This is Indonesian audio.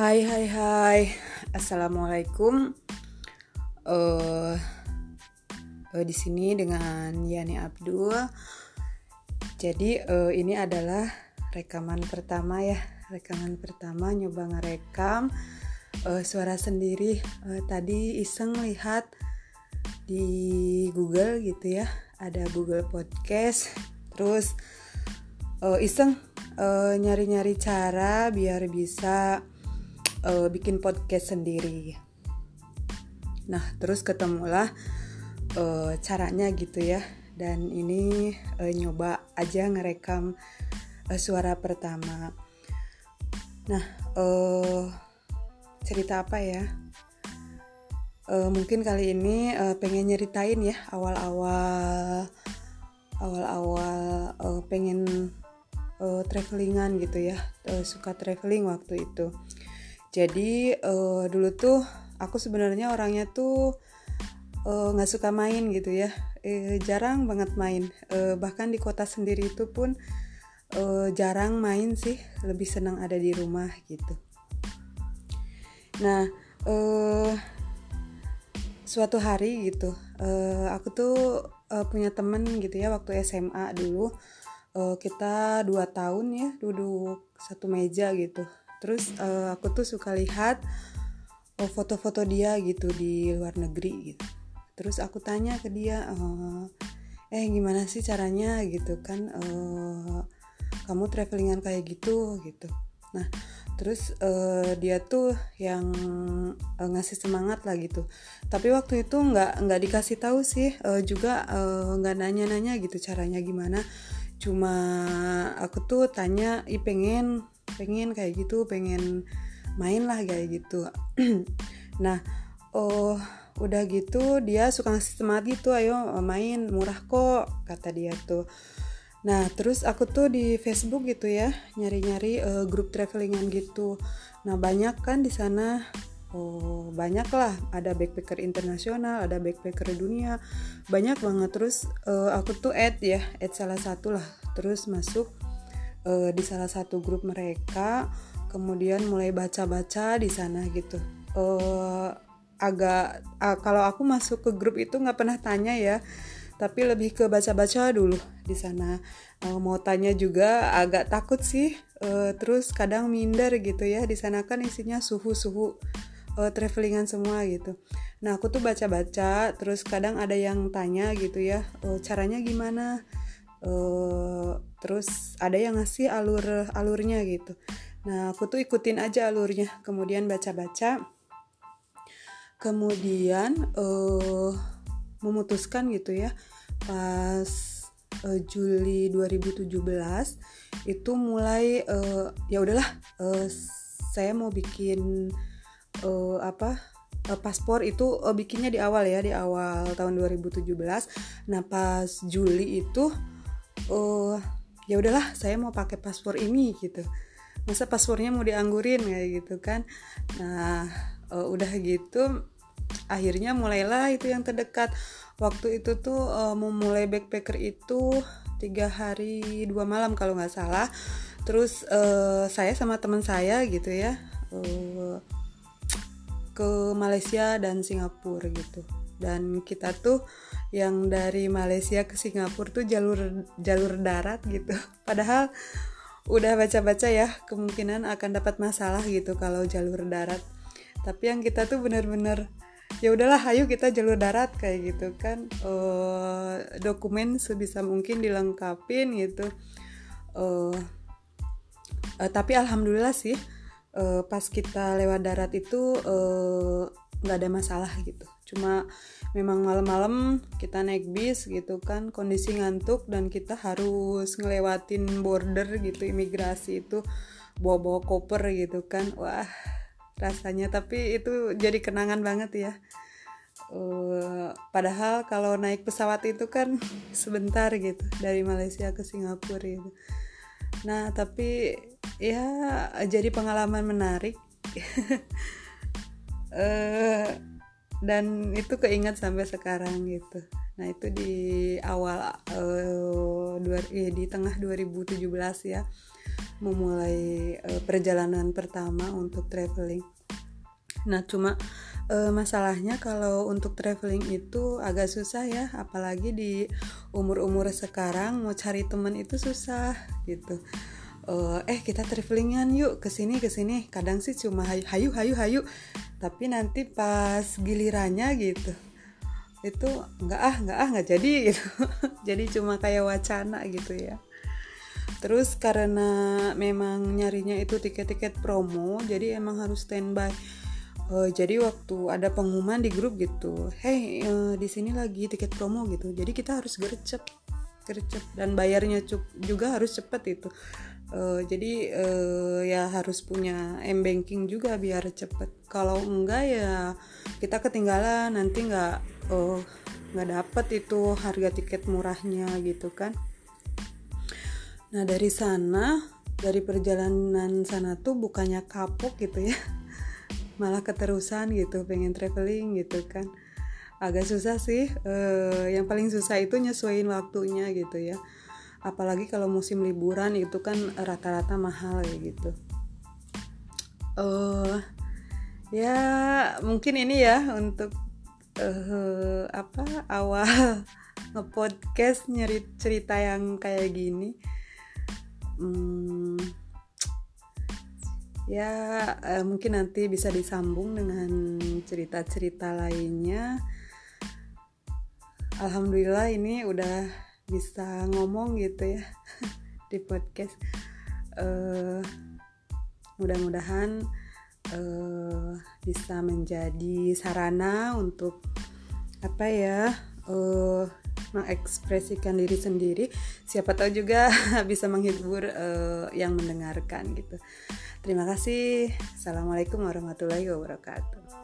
Hai hai hai. Assalamualaikum. Uh, uh, Di sini dengan Yani Abdul. Jadi uh, ini adalah rekaman pertama ya. Rekaman pertama nyoba ngerekam. Uh, Suara sendiri. Uh, Tadi iseng lihat di Google gitu ya. Ada Google Podcast. Terus uh, iseng nyari-nyari uh, cara biar bisa uh, bikin podcast sendiri. Nah, terus ketemulah uh, caranya gitu ya. Dan ini uh, nyoba aja ngerekam uh, suara pertama. Nah, uh, cerita apa ya? Uh, mungkin kali ini uh, pengen nyeritain ya awal-awal awal-awal uh, pengen uh, travelingan gitu ya uh, suka traveling waktu itu jadi uh, dulu tuh aku sebenarnya orangnya tuh nggak uh, suka main gitu ya. Eh, jarang banget main. Uh, bahkan di kota sendiri itu pun uh, jarang main sih. Lebih senang ada di rumah gitu. Nah uh, suatu hari gitu uh, aku tuh uh, punya temen gitu ya waktu SMA dulu. Uh, kita dua tahun ya duduk satu meja gitu terus uh, aku tuh suka lihat foto-foto dia gitu di luar negeri gitu. Terus aku tanya ke dia uh, eh gimana sih caranya? gitu kan uh, kamu travelingan kayak gitu? gitu. Nah terus uh, dia tuh yang uh, ngasih semangat lah gitu. Tapi waktu itu nggak nggak dikasih tahu sih uh, juga nggak nanya-nanya gitu caranya gimana. Cuma aku tuh tanya i pengen pengen kayak gitu pengen main lah kayak gitu. Nah oh udah gitu dia suka ngasih semangat gitu ayo main murah kok kata dia tuh. Nah terus aku tuh di Facebook gitu ya nyari-nyari uh, grup travelingan gitu. Nah banyak kan di sana. Oh banyak lah. Ada backpacker internasional ada backpacker dunia. Banyak banget. Terus uh, aku tuh add ya add salah satu lah. Terus masuk uh, di salah satu grup mereka kemudian mulai baca-baca di sana gitu. Uh, agak uh, kalau aku masuk ke grup itu nggak pernah tanya ya tapi lebih ke baca-baca dulu di sana. Uh, mau tanya juga agak takut sih uh, terus kadang minder gitu ya di sana kan isinya suhu-suhu uh, travelingan semua gitu. Nah aku tuh baca-baca terus kadang ada yang tanya gitu ya uh, caranya gimana? Uh, terus ada yang ngasih alur alurnya gitu. Nah aku tuh ikutin aja alurnya. Kemudian baca-baca. Kemudian uh, memutuskan gitu ya pas uh, Juli 2017 itu mulai uh, ya udahlah uh, saya mau bikin uh, apa paspor itu uh, bikinnya di awal ya di awal tahun 2017 nah pas Juli itu uh, ya udahlah saya mau pakai paspor ini gitu. Masa paspornya mau dianggurin kayak gitu kan? Nah uh, udah gitu akhirnya mulailah itu yang terdekat. Waktu itu tuh uh, mau mulai backpacker itu tiga hari dua malam kalau nggak salah. Terus uh, saya sama teman saya gitu ya uh, ke Malaysia dan Singapura gitu. Dan kita tuh yang dari Malaysia ke Singapura tuh jalur jalur darat gitu. Padahal udah baca-baca ya kemungkinan akan dapat masalah gitu kalau jalur darat. Tapi yang kita tuh bener-bener ya udahlah ayo kita jalur darat kayak gitu kan uh, dokumen sebisa mungkin dilengkapin gitu uh, uh, tapi alhamdulillah sih uh, pas kita lewat darat itu nggak uh, ada masalah gitu cuma memang malam-malam kita naik bis gitu kan kondisi ngantuk dan kita harus ngelewatin border gitu imigrasi itu bawa-bawa koper gitu kan. Wah rasanya tapi itu jadi kenangan banget ya. Uh, padahal kalau naik pesawat itu kan sebentar gitu dari Malaysia ke Singapura gitu. Nah tapi ya jadi pengalaman menarik. Uh, dan itu keingat sampai sekarang gitu nah itu di awal uh, dua, eh, di tengah 2017 ya memulai uh, perjalanan pertama untuk traveling. Nah, cuma uh, masalahnya kalau untuk traveling itu agak susah ya, apalagi di umur-umur sekarang mau cari teman itu susah gitu. Uh, eh kita travelingan yuk ke sini ke sini. Kadang sih cuma hayu hayu hayu hayu, tapi nanti pas gilirannya gitu itu nggak ah nggak ah nggak jadi gitu. Jadi cuma kayak wacana gitu ya. Terus karena memang nyarinya itu tiket-tiket promo jadi emang harus standby. Uh, jadi waktu ada pengumuman di grup gitu hey uh, di sini lagi tiket promo gitu. Jadi kita harus gercep gercep. Dan bayarnya juga harus cepet itu uh, jadi uh, ya harus punya m banking juga biar cepet kalau enggak ya kita ketinggalan nanti nggak uh, nggak dapet itu harga tiket murahnya gitu kan Nah dari sana, dari perjalanan sana tuh bukannya kapok gitu ya, malah keterusan gitu, pengen traveling gitu kan. Agak susah sih, uh, yang paling susah itu nyesuaiin waktunya gitu ya. Apalagi kalau musim liburan itu kan rata-rata mahal ya gitu. Uh, ya mungkin ini ya untuk uh, apa awal ngepodcast nyeri cerita yang kayak gini hmm, ya eh, mungkin nanti bisa disambung dengan cerita-cerita lainnya alhamdulillah ini udah bisa ngomong gitu ya di podcast. Uh, mudah-mudahan uh, bisa menjadi sarana untuk apa ya uh, mengekspresikan diri sendiri. Siapa tahu juga bisa menghibur uh, yang mendengarkan gitu. Terima kasih. Assalamualaikum warahmatullahi wabarakatuh